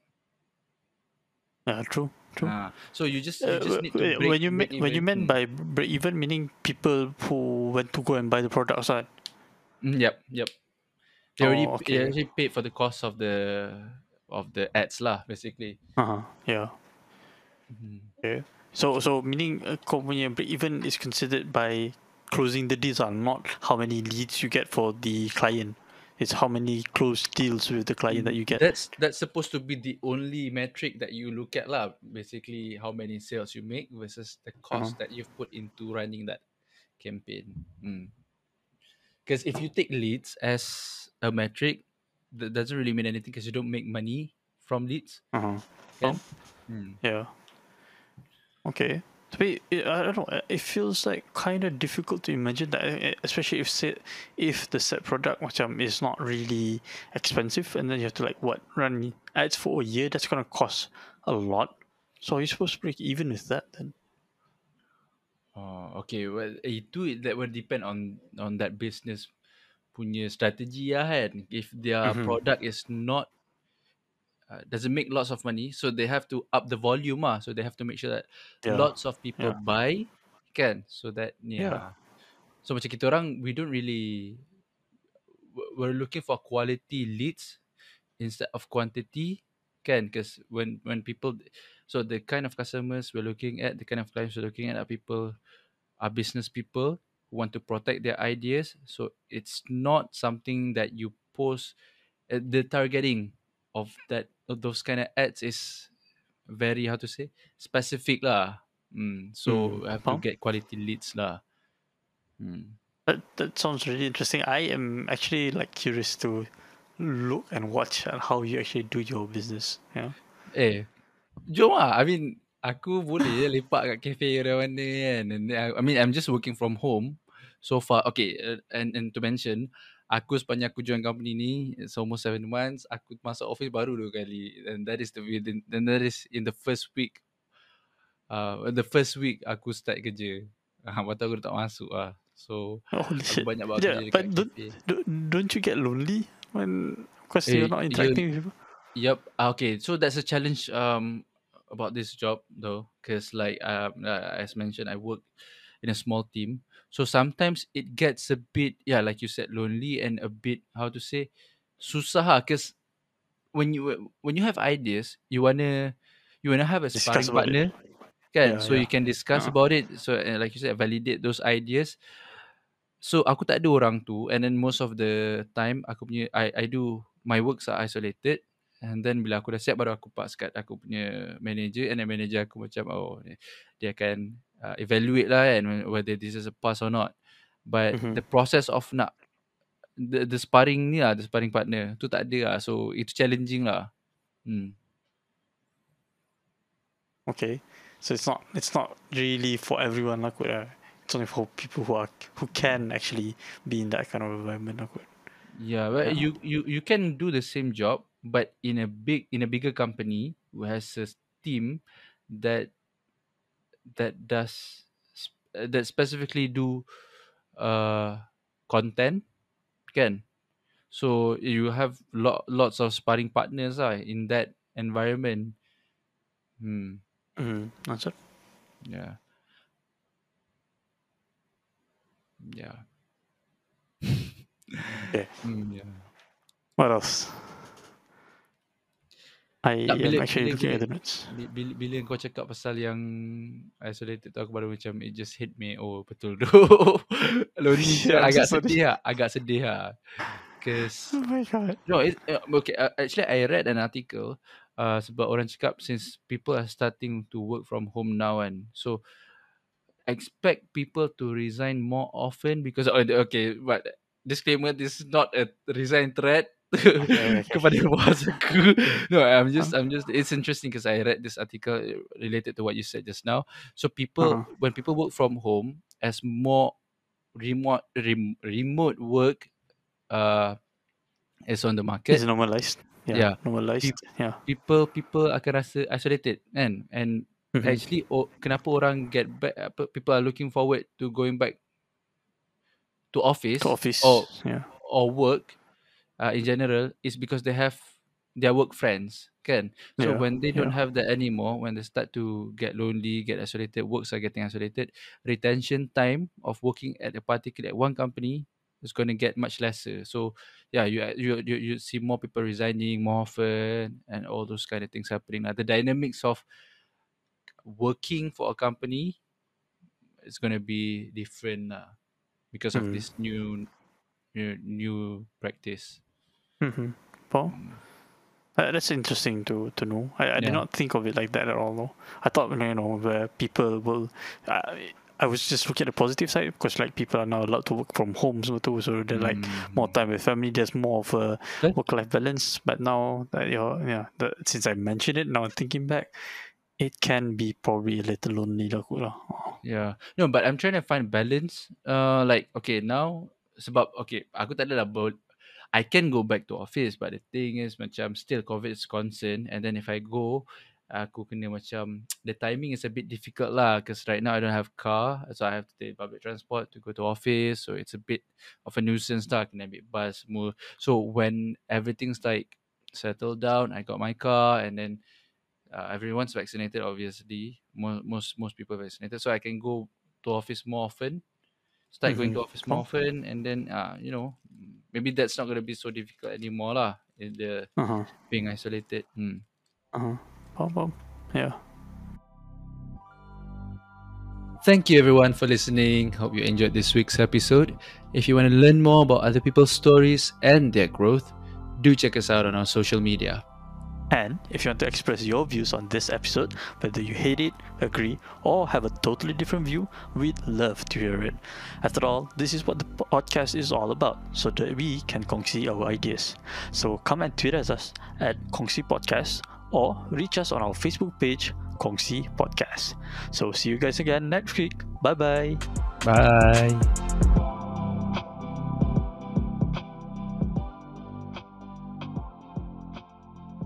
Yeah, true, true.
Ah, so you just you
Uh,
just need to break.
when you meant when you meant by break even meaning people who went to go and buy the products right?
Mm, yep, yep. They already
Oh,
they
okay.
actually paid for the cost of the of the ads lah, basically.
Uh huh. Yeah.
Mhm.
Okay. So so meaning uh, kau punya break even is considered by closing the deals are not how many leads you get for the client. It's how many close deals with the client that you get.
That's that's supposed to be the only metric that you look at lah. Basically, how many sales you make versus the cost that you've put into running that campaign. Because if you take leads as a metric, that doesn't really mean anything because you don't make money from leads.
Uh-huh.
Hmm.
Yeah. Okay. Tapi it, I don't know. It feels like kind of difficult to imagine that, eh, especially if set, if the set product macam is not really expensive, and then you have to like what run ads for a year. That's gonna cost a lot. So are you supposed to break even with that then?
Oh, okay. Well, itu that will depend on on that business punya strategi lah kan. If their
Mhm.
product is not uh, doesn't make lots of money, so they have to up the volume ah. So they have to make sure that
Yeah.
lots of people
Yeah.
buy, kan? So that yeah.
Yeah.
So macam kita orang, we don't really we- we're looking for quality leads instead of quantity, kan? Because when when people, so the kind of customers we're looking at, the kind of clients we're looking at are people, are business people who want to protect their ideas. So it's not something that you post. uh, The targeting of that those kind of ads is very how to say specific lah. Mm, so
Mm,
have to get quality leads lah. Mm.
That that sounds really interesting. I am actually like curious to look and watch at how you actually do your business. Yeah.
Eh, jom lah. I mean, aku boleh je lepak kat cafe mana mana kan. And then I, I mean, I'm just working from home so far. Okay, uh, and and to mention, aku sepanjang aku join company ni, it's almost seven months. Aku masuk office baru dua kali. And that is the within, and that is in the first week. Uh, the first week aku start kerja. Ah, lepas tu aku tak masuk lah. So,
Oh, holy
aku
shit.
banyak buat
Yeah,
kerja
but don't, don't don't you get lonely when because
Eh,
you're not
you-
interacting with people?
Yep. Ah, Okay. So that's a challenge um about this job though, because like um uh, as mentioned, I work in a small team. So sometimes it gets a bit yeah, like you said, lonely and a bit how to say susah lah cause when you when you have ideas, you wanna you wanna have a sparring partner, kan?
Yeah,
so you
yeah.
can discuss
Uh-huh.
about it. So uh, like you said, validate those ideas. So aku tak ada orang tu, and then most of the time aku punya I I do my works are isolated. And then bila aku dah siap baru aku pass kat aku punya manager and then manager aku macam oh dia akan uh, evaluate lah kan whether this is a pass or not. But
Mhm.
the process of nak the, the sparring ni lah, the sparring partner tu tak ada lah. So itu challenging lah. Hmm.
Okay. So it's not it's not really for everyone lah kot lah. It's only for people who are who can actually be in that kind of environment lah kot.
Yeah, but
Yeah.
you you you can do the same job, but in a big in a bigger company who has a team that that does uh, that specifically do uh content, can. So you have lot lots of sparring partners lah in that environment. Hmm.
Mm, that's it.
Yeah. Yeah. Hmm, yeah.
What else? I
Tak,
am
bila-
actually
bila-
looking
bila-
at the notes.
Bi- Bila, bila kau cakap pasal yang isolated tu aku baru macam it just hit me oh betul tu lonely
Yeah,
agak
so
sedih lah agak sedih lah cause
Oh my god.
no it, uh, okay uh, actually I read an article uh, sebab orang cakap since people are starting to work from home now and so expect people to resign more often because oh, okay but disclaimer this is not a resign threat. kepada no i'm just i'm just it's interesting because i read this article related to what you said just now so people
Uh-huh.
when people work from home as more remote rem, remote work uh is on the market
It's normalized. Yeah.
Yeah.
Normalized. Yeah.
people people akan rasa isolated kan and
Mhm.
actually oh, kenapa orang get back people are looking forward to going back to office
To office.
or
Yeah.
or work uh, in general is because they have their work friends kan so
Yeah,
when they don't
yeah.
have that anymore when they start to get lonely get isolated works are getting isolated retention time of working at a particular at one company is going to get much lesser so yeah you you you, you see more people resigning more often and all those kind of things happening like the dynamics of working for a company is going to be different uh, because of
Mm.
this new new, new practice
Mm-hmm. Well, uh, that's interesting to to know. I, I did not think of it like that at all. Though. I thought you know where people will. I I was just looking at the positive side because like people are now allowed to work from home so too, so they're like more
Mm.
time with family. There's more of a
Huh?
work life balance. But now that you're yeah, the, since I mentioned it, now I'm thinking back, it can be probably a little lonely lah lah.
Yeah. No, but I'm trying to find balance. Uh, like okay now sebab okay aku tak adalah ber- I can go back to office but the thing is macam still COVID is concern and then if I go aku kena macam the timing is a bit difficult lah because right now I don't have car so I have to take public transport to go to office so it's a bit of a nuisance lah kena ambil bus semua so when everything's like settled down I got my car and then uh, everyone's vaccinated obviously most most most people vaccinated so I can go to office more often start going to office more often and then uh, you know maybe that's not going to be so difficult anymore lah in the
Uh huh.
being isolated hmm.
Uh huh. Well, well, yeah.
Thank you everyone for listening. Hope you enjoyed this week's episode. If you want to learn more about other people's stories and their growth, do check us out on our social media.
And if you want to express your views on this episode, whether you hate it, agree, or have a totally different view, we'd love to hear it. After all, this is what the podcast is all about, so that we can kongsi our ideas. So come and tweet at us at Kongsi Podcast or reach us on our Facebook page, Kongsi Podcast. So see you guys again next week. Bye bye.
Bye.